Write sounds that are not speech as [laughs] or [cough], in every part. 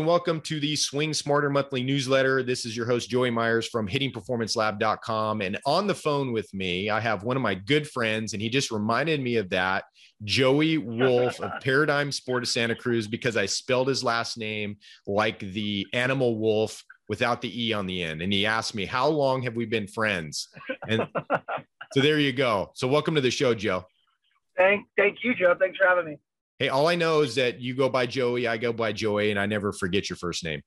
and welcome to the Swing Smarter Monthly Newsletter. This is your host, Joey Myers from hittingperformancelab.com. And on the phone with me, I have one of my good friends, and he just reminded me of that Joey Wolfe of [laughs] Paradigm Sport of Santa Cruz because I spelled his last name like the animal wolf without the E on the end. And he asked me, How long have we been friends? And [laughs] so there you go. So welcome to the show, Joe. Thank, thank you, Joe. Thanks for having me. Hey, all I know is that you go by Joey, I go by Joey, and I never forget your first name.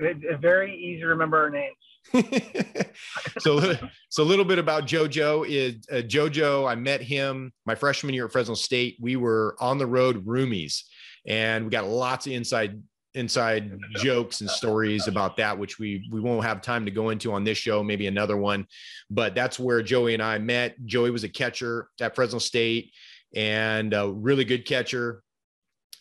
It's very easy to remember our names. [laughs] so, so a little bit about JoJo is uh, JoJo. I met him my freshman year at Fresno State. We were on the road roomies, and we got lots of inside inside jokes and stories about that, which we we won't have time to go into on this show. Maybe another one, but that's where Joey and I met. Joey was a catcher at Fresno State and a really good catcher.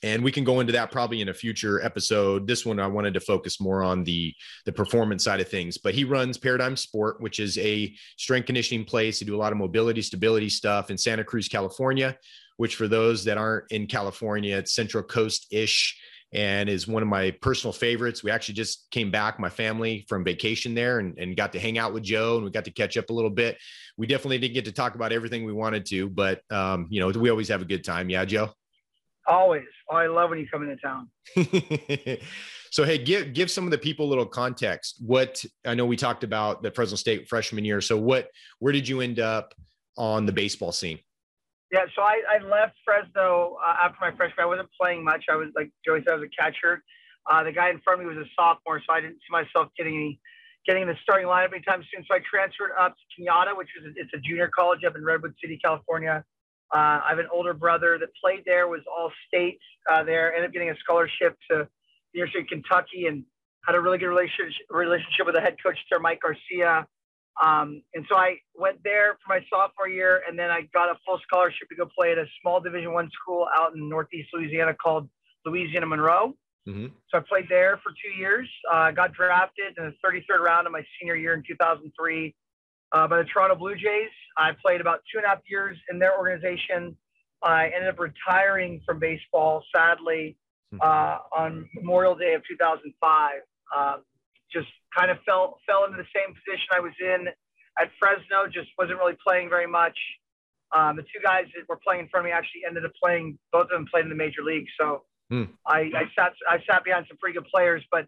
And we can go into that probably in a future episode. This one I wanted to focus more on the the performance side of things. But he runs Paradigm Sport, which is a strength conditioning place. They do a lot of mobility, stability stuff in Santa Cruz, California. Which for those that aren't in California, it's Central Coast ish and is one of my personal favorites. We actually just came back, my family from vacation there, and, and got to hang out with Joe, and we got to catch up a little bit. We definitely didn't get to talk about everything we wanted to, but um, you know, we always have a good time. Yeah, Joe. Always. Oh, I love when you come into town. [laughs] so, hey, give give some of the people a little context. What I know we talked about the Fresno State freshman year. So, what where did you end up on the baseball scene? Yeah, so I, I left Fresno uh, after my freshman. I wasn't playing much. I was like Joey said, I was a catcher. Uh, the guy in front of me was a sophomore, so I didn't see myself getting any, getting in the starting lineup anytime soon. So I transferred up to Cañada, which is a, it's a junior college up in Redwood City, California. Uh, I have an older brother that played there, was all state uh, there, ended up getting a scholarship to the University of Kentucky, and had a really good relationship relationship with the head coach there, Mike Garcia. Um, and so I went there for my sophomore year, and then I got a full scholarship to go play at a small Division One school out in Northeast Louisiana called Louisiana Monroe. Mm-hmm. So I played there for two years. I uh, got drafted in the 33rd round of my senior year in 2003 uh, by the Toronto Blue Jays. I played about two and a half years in their organization. I ended up retiring from baseball, sadly, hmm. uh, on Memorial Day of 2005. Uh, just kind of fell fell into the same position I was in at Fresno. Just wasn't really playing very much. Um, the two guys that were playing in front of me actually ended up playing. Both of them played in the major league. So mm. I, I sat I sat behind some pretty good players. But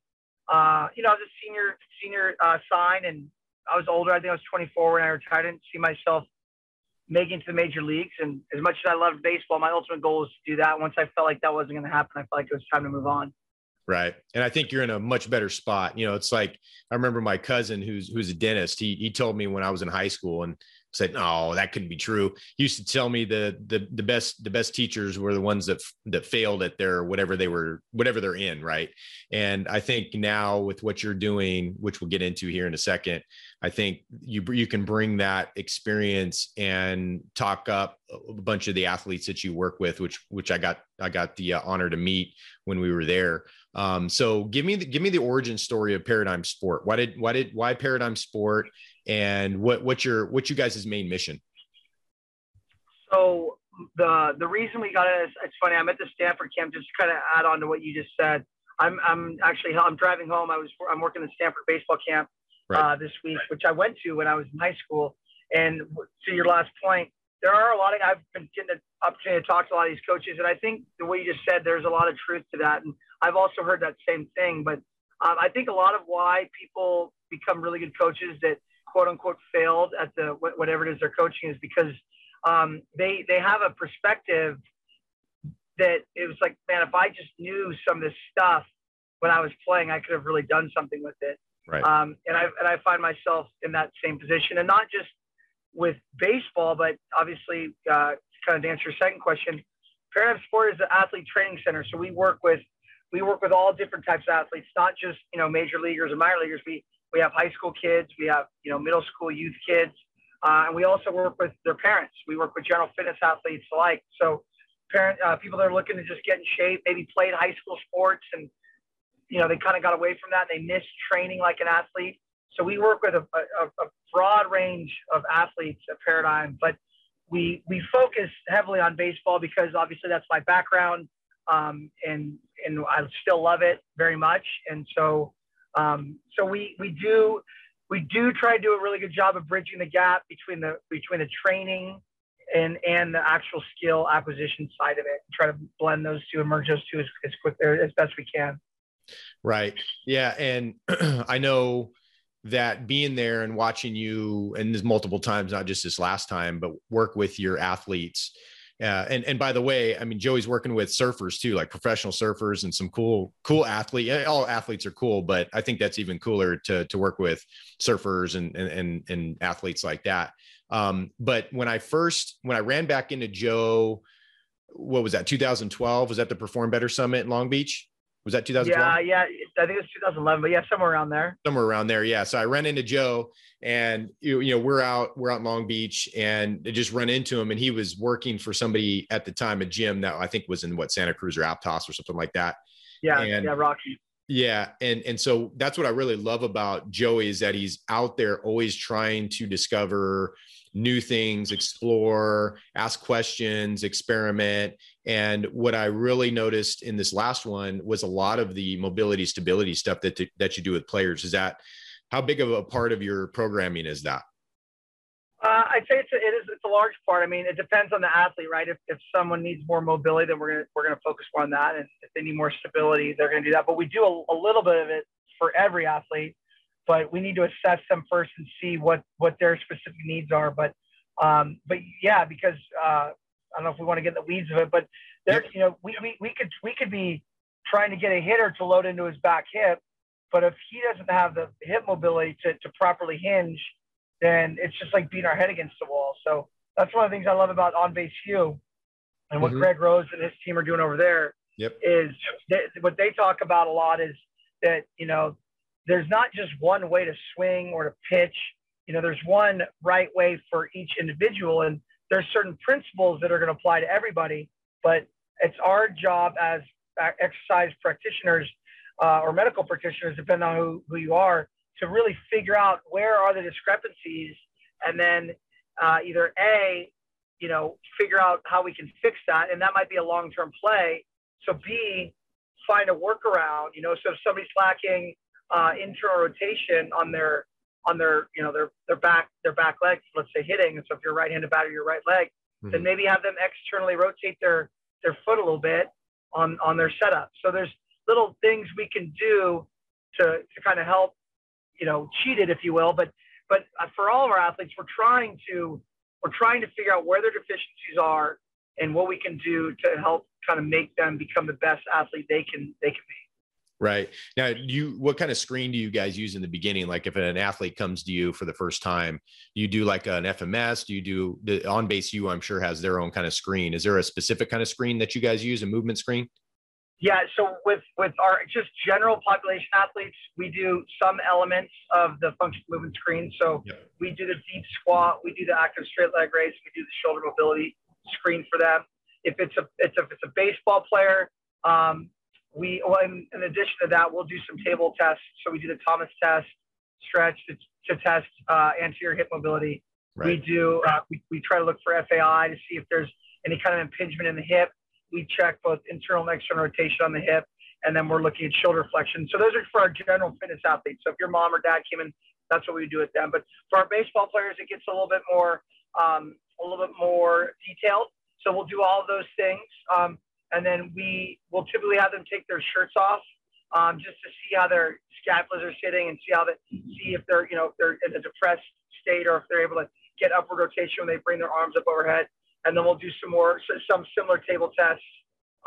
uh, you know, I was a senior senior uh, sign, and I was older. I think I was 24 when I retired. I didn't see myself making to the major leagues. And as much as I loved baseball, my ultimate goal was to do that. Once I felt like that wasn't going to happen, I felt like it was time to move on. Right. And I think you're in a much better spot. You know, it's like I remember my cousin who's who's a dentist, he he told me when I was in high school and said, No, that couldn't be true. He used to tell me the the the best the best teachers were the ones that that failed at their whatever they were, whatever they're in, right? And I think now with what you're doing, which we'll get into here in a second, I think you you can bring that experience and talk up a bunch of the athletes that you work with, which which I got I got the uh, honor to meet when we were there. Um, so give me the, give me the origin story of Paradigm Sport. Why did why did why Paradigm Sport, and what what's your what's you guys' main mission? So the the reason we got it is it's funny. I'm at the Stanford camp. Just to kind of add on to what you just said. I'm I'm actually I'm driving home. I was I'm working the Stanford baseball camp right. uh, this week, which I went to when I was in high school. And to your last point, there are a lot of I've been getting the opportunity to talk to a lot of these coaches, and I think the way you just said, there's a lot of truth to that. And I've also heard that same thing. But um, I think a lot of why people become really good coaches that quote unquote failed at the whatever it is they're coaching is because um, they they have a perspective that it was like, man, if I just knew some of this stuff when I was playing, I could have really done something with it. Right. Um, and I and I find myself in that same position, and not just with baseball, but obviously, uh, kind of to answer your second question, Paradigm Sport is an athlete training center. So we work with we work with all different types of athletes, not just you know major leaguers or minor leaguers. We we have high school kids, we have you know middle school youth kids, uh, and we also work with their parents. We work with general fitness athletes alike. So parent uh, people that are looking to just get in shape, maybe played high school sports and you know, they kind of got away from that. And They missed training like an athlete. So we work with a, a, a broad range of athletes at Paradigm, but we we focus heavily on baseball because obviously that's my background, um, and and I still love it very much. And so, um, so we we do we do try to do a really good job of bridging the gap between the between the training and and the actual skill acquisition side of it. Try to blend those two and merge those two as, as quick as best we can. Right. Yeah, and [clears throat] I know that being there and watching you and this multiple times, not just this last time, but work with your athletes. Uh, and and by the way, I mean Joey's working with surfers too, like professional surfers and some cool cool athlete. All athletes are cool, but I think that's even cooler to to work with surfers and and and, athletes like that. Um, but when I first when I ran back into Joe, what was that? 2012 was that the Perform Better Summit in Long Beach? Was that 2012? Yeah, yeah. I think it was 2011, but yeah, somewhere around there. Somewhere around there, yeah. So I ran into Joe, and you, you know we're out we're out in Long Beach, and I just run into him, and he was working for somebody at the time, a gym that I think was in what Santa Cruz or Aptos or something like that. Yeah, and, yeah, Rocky. Yeah, and and so that's what I really love about Joey is that he's out there always trying to discover new things, explore, ask questions, experiment. And what I really noticed in this last one was a lot of the mobility stability stuff that that you do with players. Is that how big of a part of your programming is that? Uh, I'd say it's a, large part. I mean, it depends on the athlete, right? If, if someone needs more mobility, then we're gonna we're gonna focus more on that, and if they need more stability, they're gonna do that. But we do a, a little bit of it for every athlete but we need to assess them first and see what what their specific needs are. But um, but yeah, because uh, I don't know if we want to get in the weeds of it, but there, you know, we, we, we could we could be trying to get a hitter to load into his back hip, but if he doesn't have the hip mobility to, to properly hinge, then it's just like beating our head against the wall. So that's one of the things I love about On Base U and what mm-hmm. Greg Rose and his team are doing over there. Yep. Is they, what they talk about a lot is that you know there's not just one way to swing or to pitch. You know, there's one right way for each individual, and there's certain principles that are going to apply to everybody. But it's our job as exercise practitioners uh, or medical practitioners, depending on who, who you are, to really figure out where are the discrepancies, and then uh, either a, you know, figure out how we can fix that, and that might be a long-term play. So b, find a workaround. You know, so if somebody's lacking uh, internal rotation on their on their you know their their back their back legs, let's say hitting. And so if you're right-handed batter, your right leg, mm-hmm. then maybe have them externally rotate their their foot a little bit on on their setup. So there's little things we can do to to kind of help you know cheat it if you will. But but uh, for all of our athletes, we're trying to we're trying to figure out where their deficiencies are and what we can do to help kind of make them become the best athlete they can they can be. Right. Now, you what kind of screen do you guys use in the beginning? Like if an athlete comes to you for the first time, you do like an FMS? Do you do the on base U, I'm sure has their own kind of screen. Is there a specific kind of screen that you guys use, a movement screen? Yeah, so with with our just general population athletes, we do some elements of the function movement screen. So we do the deep squat, we do the active straight leg raise, we do the shoulder mobility screen for them. If it's a it's a, if it's a baseball player, um, we, well, in, in, addition to that, we'll do some table tests. So we do the Thomas test, stretch to, to test uh, anterior hip mobility. Right. We do, uh, we, we try to look for FAI to see if there's any kind of impingement in the hip. We check both internal and external rotation on the hip, and then we're looking at shoulder flexion. So those are for our general fitness athletes. So if your mom or dad came in, that's what we do with them. But for our baseball players, it gets a little bit more, um, a little bit more detailed. So we'll do all those things. Um, and then we will typically have them take their shirts off um, just to see how their scapulas are sitting and see how that see if they're you know if they're in a depressed state or if they're able to get upward rotation when they bring their arms up overhead. And then we'll do some more some similar table tests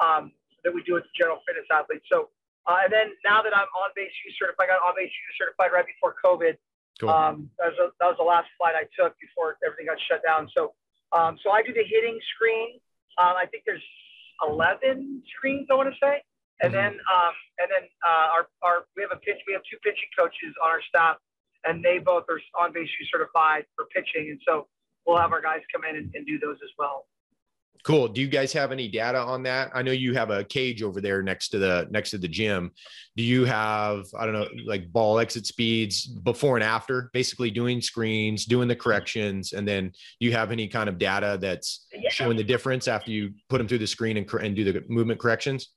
um, that we do with the general fitness athletes. So uh, and then now that I'm on base U certified, I got on base U certified right before COVID. Cool. Um, that, was a, that was the last flight I took before everything got shut down. So um, so I do the hitting screen. Um, I think there's 11 screens, I want to say. And mm-hmm. then, um, and then uh, our, our, we have a pitch, we have two pitching coaches on our staff, and they both are on base U certified for pitching. And so we'll have our guys come in and, and do those as well. Cool. Do you guys have any data on that? I know you have a cage over there next to the next to the gym. Do you have I don't know like ball exit speeds before and after, basically doing screens, doing the corrections, and then do you have any kind of data that's yeah. showing the difference after you put them through the screen and, and do the movement corrections?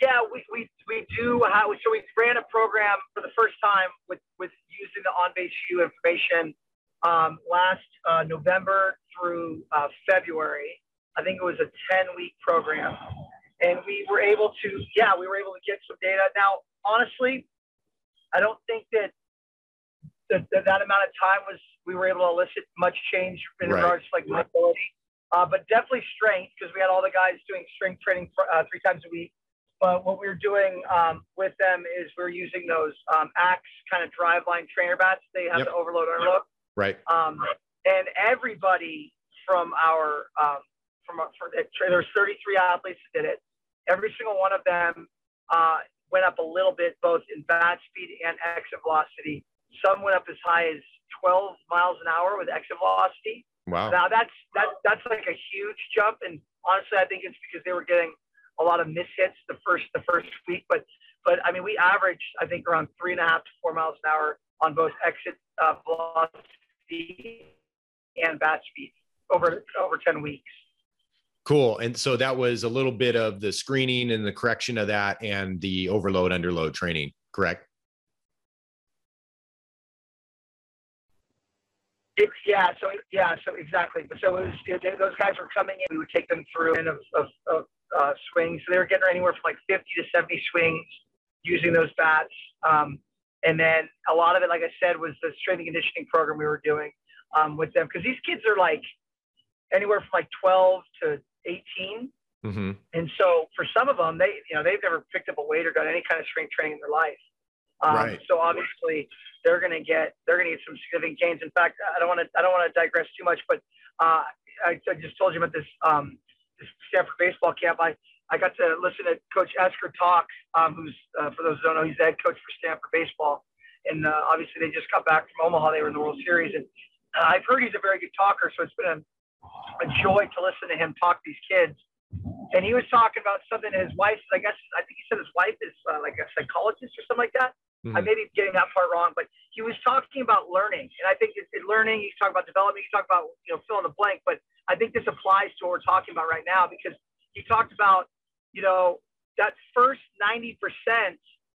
yeah, we, we, we do have, so we ran a program for the first time with, with using the on-base U information um, last uh, November through uh, February. I think it was a 10 week program. And we were able to, yeah, we were able to get some data. Now, honestly, I don't think that that, that amount of time was, we were able to elicit much change in right. regards to like mobility, uh, but definitely strength because we had all the guys doing strength training for, uh, three times a week. But what we are doing um, with them is we're using those um, Axe kind of driveline trainer bats. They have yep. the overload underload. Right. Um, and everybody from our um, from our, for, there's 33 athletes that did it. Every single one of them uh, went up a little bit, both in bat speed and exit velocity. Some went up as high as 12 miles an hour with exit velocity. Wow. Now that's that that's like a huge jump, and honestly, I think it's because they were getting a lot of mishits the first the first week. But but I mean, we averaged I think around three and a half to four miles an hour on both exit uh, velocity and bat speed over over ten weeks. Cool. And so that was a little bit of the screening and the correction of that, and the overload underload training. Correct. It, yeah, so yeah, so exactly. So it was, it, those guys were coming in. We would take them through and of, of, of uh, swings. So they were getting anywhere from like 50 to 70 swings using those bats. Um, and then a lot of it, like I said, was the strength and conditioning program we were doing um, with them because these kids are like anywhere from like 12 to 18. Mm-hmm. And so for some of them, they you know they've never picked up a weight or done any kind of strength training in their life. Um, right. So obviously they're going to get they're going to get some significant gains. In fact, I don't want to I don't want to digress too much, but uh, I, I, just told you about this um, this Stanford baseball camp. I I got to listen to Coach Esquer talk, um, who's uh, for those who don't know, he's the head coach for Stanford baseball, and uh, obviously they just got back from Omaha. They were in the World Series, and uh, I've heard he's a very good talker. So it's been a, a joy to listen to him talk to these kids. And he was talking about something his wife, I guess, I think he said his wife is uh, like a psychologist or something like that. Mm-hmm. I may be getting that part wrong, but he was talking about learning. And I think it's, it's learning, he's talking about development, he's talking about, you know, fill in the blank. But I think this applies to what we're talking about right now because he talked about, you know, that first 90%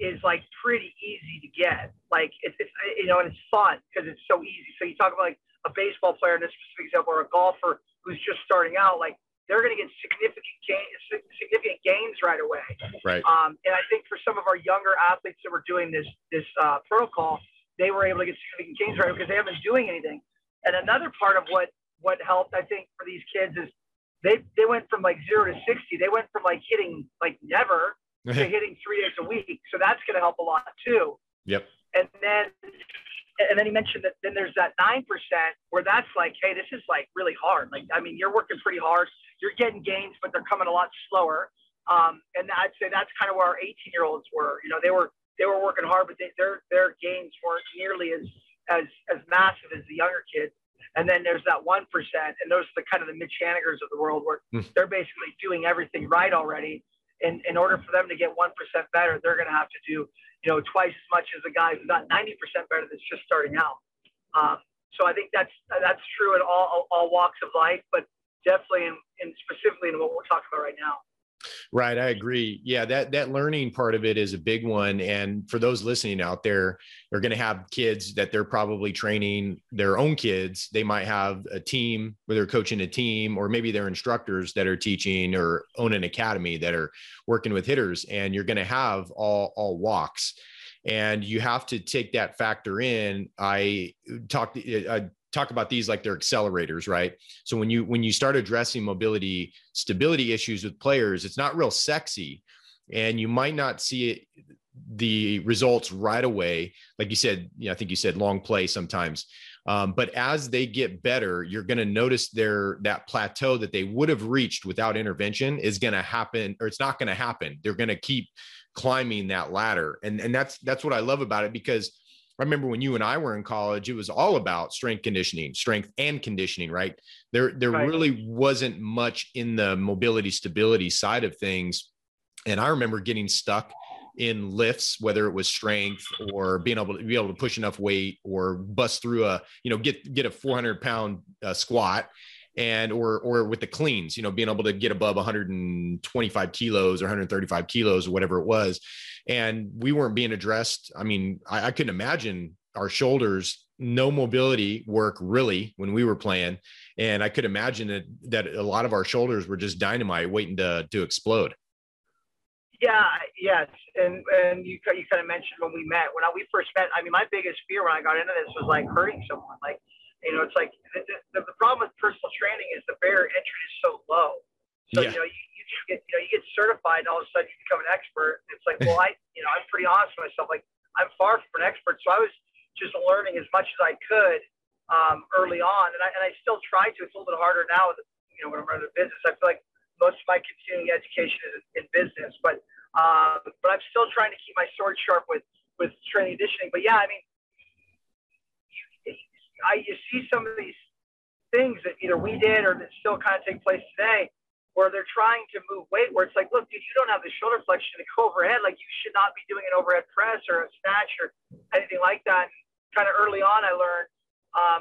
is like pretty easy to get. Like it's, it's you know, and it's fun because it's so easy. So you talk about like a baseball player in this specific example or a golfer who's just starting out, like they're going to get significant gains, significant gains right away. Right. Um, and I think for some of our younger athletes that were doing this this uh, protocol, they were able to get significant gains right because they haven't been doing anything. And another part of what what helped, I think, for these kids is they they went from like zero to sixty. They went from like hitting like never to [laughs] hitting three days a week. So that's going to help a lot too. Yep. And then and then he mentioned that then there's that 9% where that's like, hey, this is like really hard. Like, I mean, you're working pretty hard. You're getting gains, but they're coming a lot slower. Um, and I'd say that's kind of where our 18 year olds were. You know, they were they were working hard, but they, their their gains weren't nearly as as as massive as the younger kids. And then there's that one percent, and those are the kind of the Mitch Hanigers of the world where mm. they're basically doing everything right already. And in order for them to get one percent better, they're going to have to do you know, twice as much as a guy who got 90% better that's just starting out. Um, so I think that's that's true in all, all walks of life, but definitely in, in specifically in what we're talking about right now. Right, I agree. Yeah, that that learning part of it is a big one. And for those listening out there, they're going to have kids that they're probably training their own kids. They might have a team where they're coaching a team, or maybe they're instructors that are teaching or own an academy that are working with hitters. And you're going to have all all walks and you have to take that factor in i talked i talk about these like they're accelerators, right? So when you when you start addressing mobility stability issues with players, it's not real sexy, and you might not see it the results right away. Like you said, you know, I think you said long play sometimes. Um, but as they get better, you're going to notice their that plateau that they would have reached without intervention is going to happen, or it's not going to happen. They're going to keep climbing that ladder, and and that's that's what I love about it because I remember when you and I were in college, it was all about strength conditioning, strength and conditioning, right? There, there right. really wasn't much in the mobility stability side of things. And I remember getting stuck in lifts, whether it was strength or being able to be able to push enough weight or bust through a, you know, get get a 400 pound uh, squat and or or with the cleans, you know, being able to get above 125 kilos or 135 kilos or whatever it was, and we weren't being addressed. I mean, I, I couldn't imagine our shoulders no mobility work really when we were playing. And i could imagine that that a lot of our shoulders were just dynamite waiting to to explode. Yeah yes. And and you, you kind of mentioned when we met when we first met i mean my biggest fear when i got into this was like hurting someone. Like you know it's like the, the, the problem with personal training is the barrier entry is so low so yeah. you know you, you get you know you get certified and all of a sudden you become an expert it's like well [laughs] i you know i'm pretty honest with myself like i'm far from an expert so i was just learning as much as I could um, early on, and I and I still try to. It's a little bit harder now, with, you know, when I'm running a business. I feel like most of my continuing education is in business, but uh, but I'm still trying to keep my sword sharp with with training conditioning. But yeah, I mean, I you see some of these things that either we did or that still kind of take place today, where they're trying to move weight, where it's like, look, dude, you don't have the shoulder flexion to go overhead. Like you should not be doing an overhead press or a snatch or anything like that. And kind of early on, I learned, um,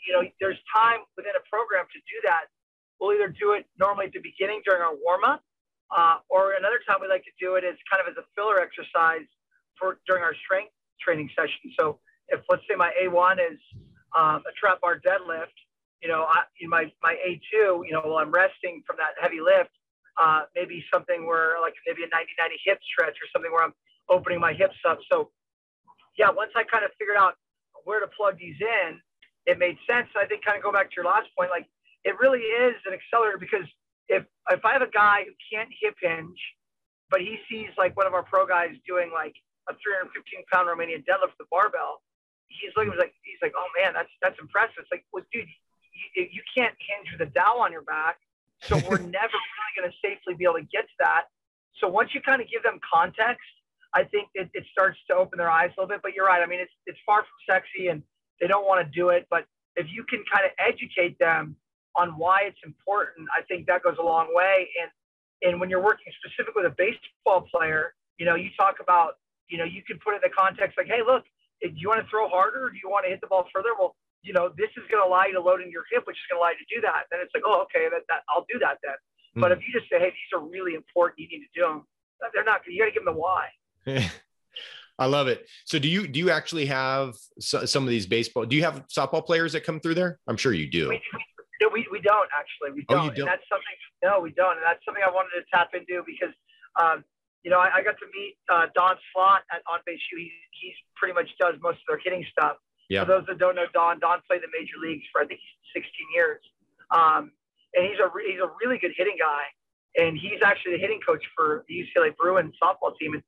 you know, there's time within a program to do that. We'll either do it normally at the beginning during our warm up, uh, or another time we like to do it is kind of as a filler exercise for during our strength training session. So if let's say my A1 is um, a trap bar deadlift, you know, I, my my A2, you know, while I'm resting from that heavy lift, uh, maybe something where like maybe a 90-90 hip stretch or something where I'm opening my hips up. So yeah, once I kind of figured out where to plug these in, it made sense. I think kind of go back to your last point, like it really is an accelerator because if if I have a guy who can't hip hinge, but he sees like one of our pro guys doing like a 315 pound Romanian deadlift with the barbell, he's looking he's like he's like, oh man, that's that's impressive. It's like, well, dude, you, you can't hinge with a dowel on your back, so we're [laughs] never really going to safely be able to get to that. So once you kind of give them context I think it, it starts to open their eyes a little bit. But you're right. I mean, it's it's far from sexy, and they don't want to do it. But if you can kind of educate them on why it's important, I think that goes a long way. And and when you're working specifically with a baseball player, you know, you talk about, you know, you can put it in the context like, hey, look, do you want to throw harder? Do you want to hit the ball further? Well, you know, this is going to allow you to load in your hip, which is going to allow you to do that. Then it's like, oh, okay, that, that I'll do that then. Mm-hmm. But if you just say, hey, these are really important, you need to do them. They're not. You got to give them the why. [laughs] I love it. So do you do you actually have some of these baseball? Do you have softball players that come through there? I'm sure you do. We, we, we, we don't actually. We don't. Oh, you don't. And that's something. No, we don't. And that's something I wanted to tap into because, um, you know, I, I, got to meet uh, Don Slaught at On Base U. He he's pretty much does most of their hitting stuff. Yeah. For those that don't know Don, Don played the major leagues for I think 16 years, um, and he's a he's a really good hitting guy. And he's actually the hitting coach for the UCLA Bruins softball team. And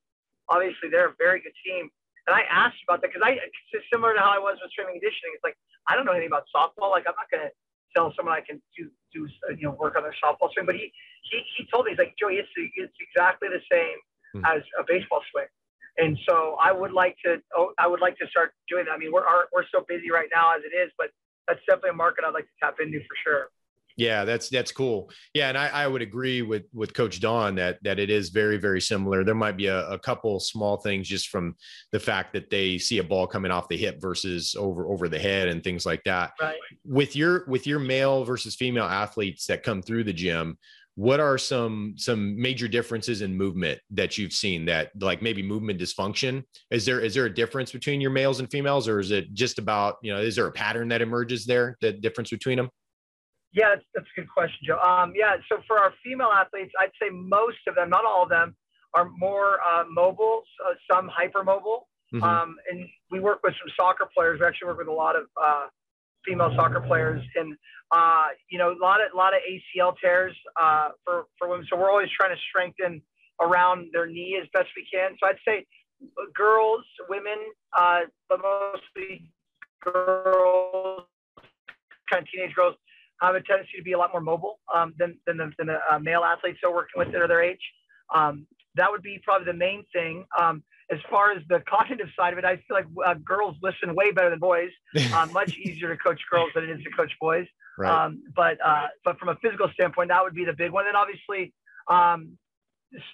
obviously they're a very good team. And I asked about that because I, it's similar to how I was with strength conditioning. It's like, I don't know anything about softball. Like, I'm not going to tell someone I can do, do, uh, you know, work on their softball swing. But he, he, he told me, he's like, Joey, it's, it's exactly the same mm-hmm. as a baseball swing. And so I would like to, oh, I would like to start doing that. I mean, we're, we're so busy right now as it is, but that's definitely a market I'd like to tap into for sure. Yeah, that's that's cool. Yeah, and I, I would agree with with Coach Don that that it is very very similar. There might be a, a couple small things just from the fact that they see a ball coming off the hip versus over over the head and things like that. Right. With your with your male versus female athletes that come through the gym, what are some some major differences in movement that you've seen that like maybe movement dysfunction is there is there a difference between your males and females or is it just about you know is there a pattern that emerges there the difference between them yeah, that's, that's a good question, Joe. Um, yeah, so for our female athletes, I'd say most of them, not all of them, are more uh, mobile, uh, some hypermobile. Mm-hmm. Um, and we work with some soccer players. We actually work with a lot of uh, female soccer players, and uh, you know, a lot of a lot of ACL tears uh, for for women. So we're always trying to strengthen around their knee as best we can. So I'd say girls, women, uh, but mostly girls, kind of teenage girls have a tendency to be a lot more mobile um, than, than the, than the uh, male athletes they're working with that are their age. Um, that would be probably the main thing. Um, as far as the [laughs] cognitive side of it, I feel like uh, girls listen way better than boys. Uh, [laughs] much easier to coach girls than it is to coach boys. Right. Um, but uh, but from a physical standpoint, that would be the big one. And obviously, um,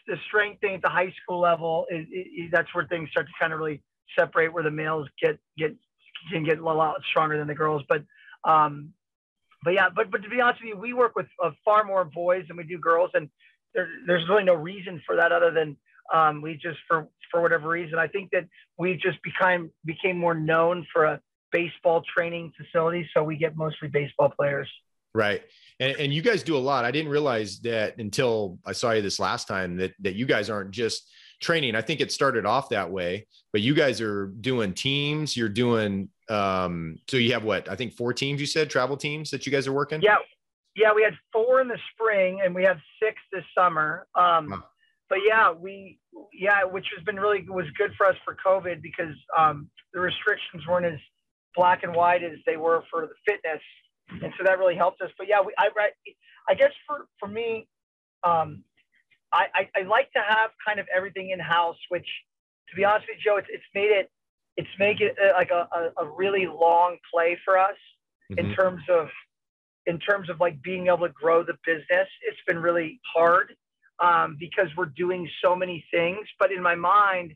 the strength thing at the high school level is, is, that's where things start to kind of really separate, where the males get get can get a lot stronger than the girls. But um, but yeah, but but to be honest with you, we work with uh, far more boys than we do girls, and there, there's really no reason for that other than um, we just for for whatever reason. I think that we just became became more known for a baseball training facility, so we get mostly baseball players. Right. And, and you guys do a lot. I didn't realize that until I saw you this last time that that you guys aren't just training. I think it started off that way, but you guys are doing teams. You're doing um, so you have what I think four teams. You said travel teams that you guys are working. Yeah, yeah. We had four in the spring, and we have six this summer. Um, wow. But yeah, we yeah, which has been really was good for us for COVID because um, the restrictions weren't as black and white as they were for the fitness, and so that really helped us. But yeah, we, I I guess for for me, um, I, I, I like to have kind of everything in house, which to be honest with you, Joe, it's, it's made it it's making it uh, like a, a, a really long play for us mm-hmm. in terms of in terms of like being able to grow the business. It's been really hard um, because we're doing so many things. But in my mind,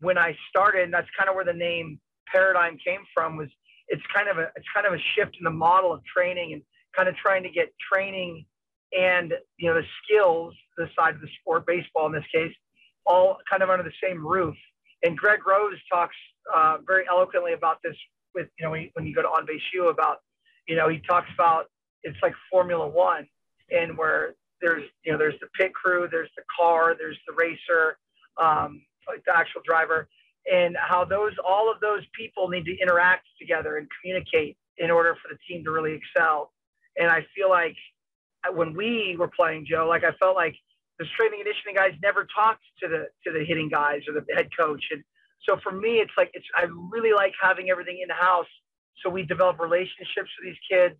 when I started, and that's kind of where the name Paradigm came from, was it's kind of a it's kind of a shift in the model of training and kind of trying to get training and you know the skills, the side of the sport, baseball in this case, all kind of under the same roof. And Greg Rose talks uh, very eloquently about this with you know when you, when you go to On Base U about you know he talks about it's like Formula One and where there's you know there's the pit crew, there's the car, there's the racer, um, like the actual driver, and how those all of those people need to interact together and communicate in order for the team to really excel. And I feel like when we were playing Joe, like I felt like the strength and conditioning guys never talked to the to the hitting guys or the head coach. And so for me, it's like it's I really like having everything in the house. So we develop relationships with these kids.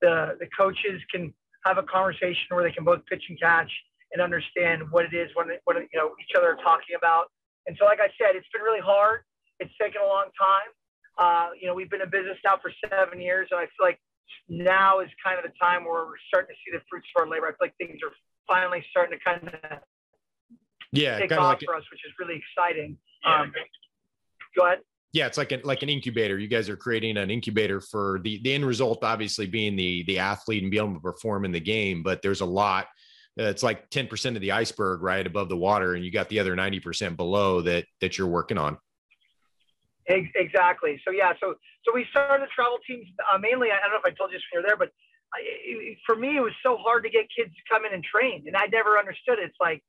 The the coaches can have a conversation where they can both pitch and catch and understand what it is when what you know each other are talking about. And so, like I said, it's been really hard. It's taken a long time. Uh, you know, we've been in business now for seven years, and I feel like now is kind of the time where we're starting to see the fruits of our labor. I feel like things are finally starting to kind of yeah, take off like for us, which is really exciting. Um, go ahead. Yeah, it's like an like an incubator. You guys are creating an incubator for the the end result, obviously being the the athlete and being able to perform in the game. But there's a lot. Uh, it's like ten percent of the iceberg right above the water, and you got the other ninety percent below that that you're working on. Exactly. So yeah. So so we started the travel teams uh, mainly. I don't know if I told you this when you were there, but I, it, for me, it was so hard to get kids to come in and train, and I never understood. It. It's like,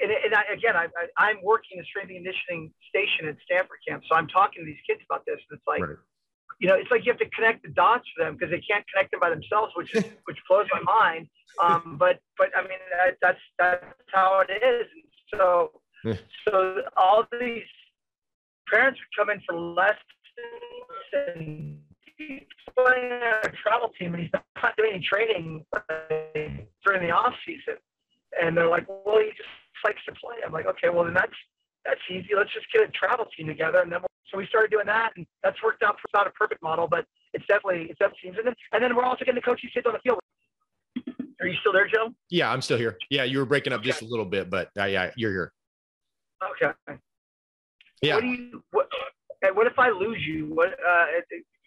and, and I, again, I, I, am working the strength and conditioning station at Stanford Camp, so I'm talking to these kids about this. And it's like, right. you know, it's like you have to connect the dots for them because they can't connect them by themselves, which is, [laughs] which blows my mind. Um, but but I mean, that, that's that's how it is. And so so all these parents would come in for lessons and he's playing a travel team and he's not doing any training during the off season. And they're like, well, he just likes to play. I'm like, okay, well then that's that's easy. Let's just get a travel team together, and then we'll, so we started doing that, and that's worked out. It's not a perfect model, but it's definitely it's definitely and then and then we're also getting the coaches kids on the field. [laughs] Are you still there, Joe? Yeah, I'm still here. Yeah, you were breaking up okay. just a little bit, but uh, yeah, you're here. Okay. Yeah. What do you what? What if I lose you? What uh,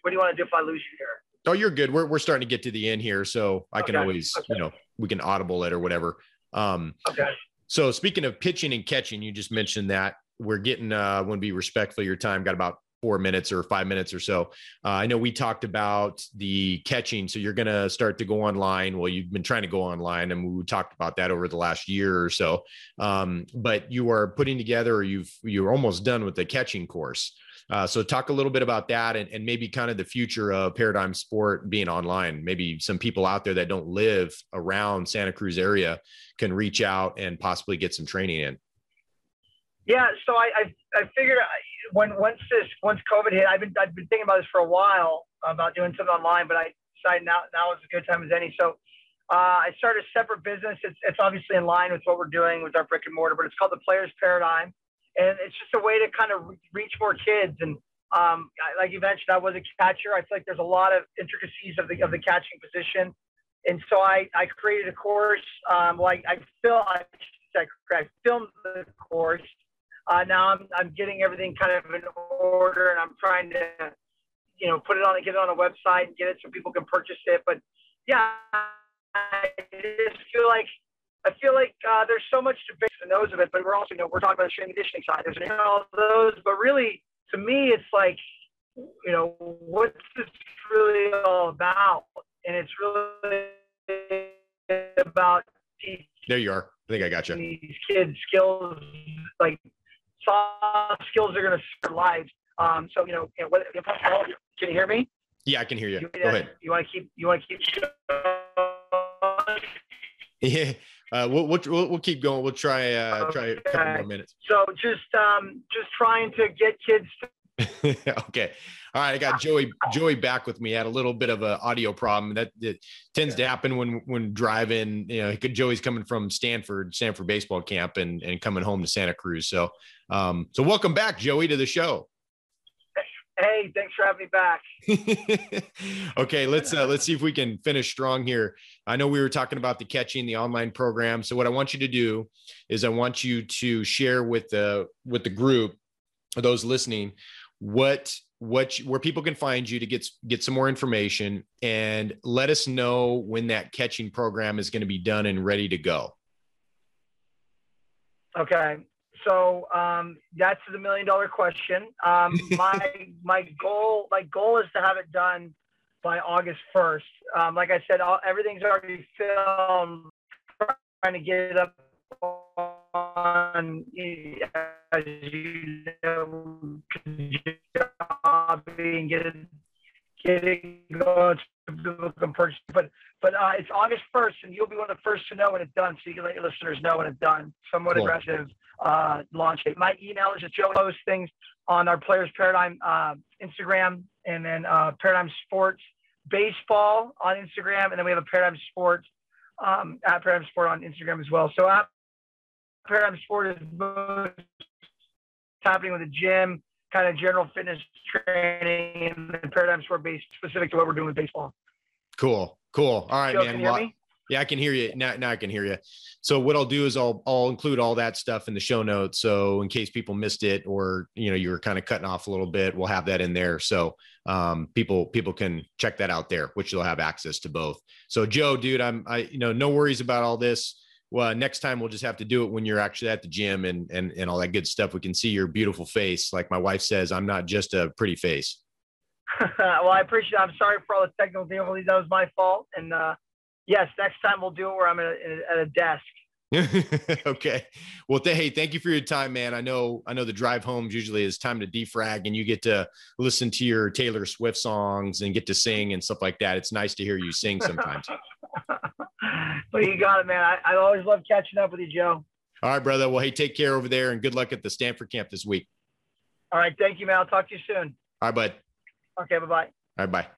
what do you want to do if I lose you here? Oh, you're good. We're we're starting to get to the end here, so I okay. can always okay. you know we can audible it or whatever. Um, okay. So speaking of pitching and catching, you just mentioned that we're getting uh, want to be respectful of your time. Got about four minutes or five minutes or so. Uh, I know we talked about the catching, so you're going to start to go online. Well, you've been trying to go online, and we talked about that over the last year or so. Um, but you are putting together, or you've you're almost done with the catching course. Uh, so talk a little bit about that and, and maybe kind of the future of paradigm sport being online. Maybe some people out there that don't live around Santa Cruz area can reach out and possibly get some training in. Yeah, so I I, I figured when once this once COVID hit, I've been I've been thinking about this for a while about doing something online, but I decided now now is a good time as any. So uh, I started a separate business. It's it's obviously in line with what we're doing with our brick and mortar, but it's called the Players Paradigm and it's just a way to kind of reach more kids. And um, like you mentioned, I was a catcher. I feel like there's a lot of intricacies of the of the catching position, and so I, I created a course. Um, like I, film, I, I filmed the course. Uh, now I'm I'm getting everything kind of in order, and I'm trying to, you know, put it on and get it on a website and get it so people can purchase it. But yeah, I just feel like I feel like uh, there's so much debate and knows of it, but we're also, you know, we're talking about the strength and conditioning side. There's an all those, but really, to me, it's like, you know, what's this really all about? And it's really about teaching There you are. I think I got you. these kids skills, like soft skills, are going to save lives. Um, so you know, you know what, can you hear me? Yeah, I can hear you. You, Go ahead. You want to keep? You want to keep? [laughs] Yeah, uh, we'll, we'll we'll keep going. We'll try uh, try a couple more minutes. So just um, just trying to get kids. [laughs] okay. All right. I got Joey Joey back with me. Had a little bit of an audio problem. That, that tends to happen when when driving. You know, Joey's coming from Stanford, Stanford baseball camp, and and coming home to Santa Cruz. So, um, so welcome back, Joey, to the show. Hey, thanks for having me back. [laughs] okay, let's uh, let's see if we can finish strong here. I know we were talking about the catching the online program. So what I want you to do is I want you to share with the with the group, those listening, what what where people can find you to get get some more information and let us know when that catching program is going to be done and ready to go. Okay. So um, that's the million dollar question. Um, [laughs] my my goal my goal is to have it done by August first. Um, like I said, all, everything's already filmed. Trying to get it up on as you know, and get it get it going so people can purchase. But but uh, it's August first, and you'll be one of the first to know when it's done, so you can let your listeners know when it's done. Somewhat Cool. aggressive uh, launch date. My email is just Joe post things on our Players Paradigm uh, Instagram, and then uh, Paradigm Sports Baseball on Instagram, and then we have a Paradigm Sports um, at Paradigm Sport on Instagram as well. So at Paradigm Sport is most happening with the gym, kind of general fitness training, and then Paradigm Sport based specific to what we're doing with baseball. Cool, cool. All right, Joe, man. can you hear me? Yeah, I can hear you now. Now I can hear you. So what I'll do is I'll I'll include all that stuff in the show notes. So in case people missed it or you know you were kind of cutting off a little bit, we'll have that in there. So um, people people can check that out there, which they'll have access to both. So Joe, dude, I'm I you know no worries about all this. Well, next time we'll just have to do it when you're actually at the gym and and and all that good stuff. We can see your beautiful face. Like my wife says, I'm not just a pretty face. [laughs] well, I appreciate. it. I'm sorry for all the technical difficulties. That was my fault. And uh, yes, next time we'll do it where I'm at a, at a desk. [laughs] okay. Well, th- hey, thank you for your time, man. I know, I know the drive home usually is time to defrag and you get to listen to your Taylor Swift songs and get to sing and stuff like that. It's nice to hear you sing sometimes. [laughs] but you got it, man. I, I always love catching up with you, Joe. All right, brother. Well, hey, take care over there and good luck at the Stanford camp this week. All right. Thank you, man. I'll talk to you soon. All right, bud. Okay. Bye bye. All right, bye.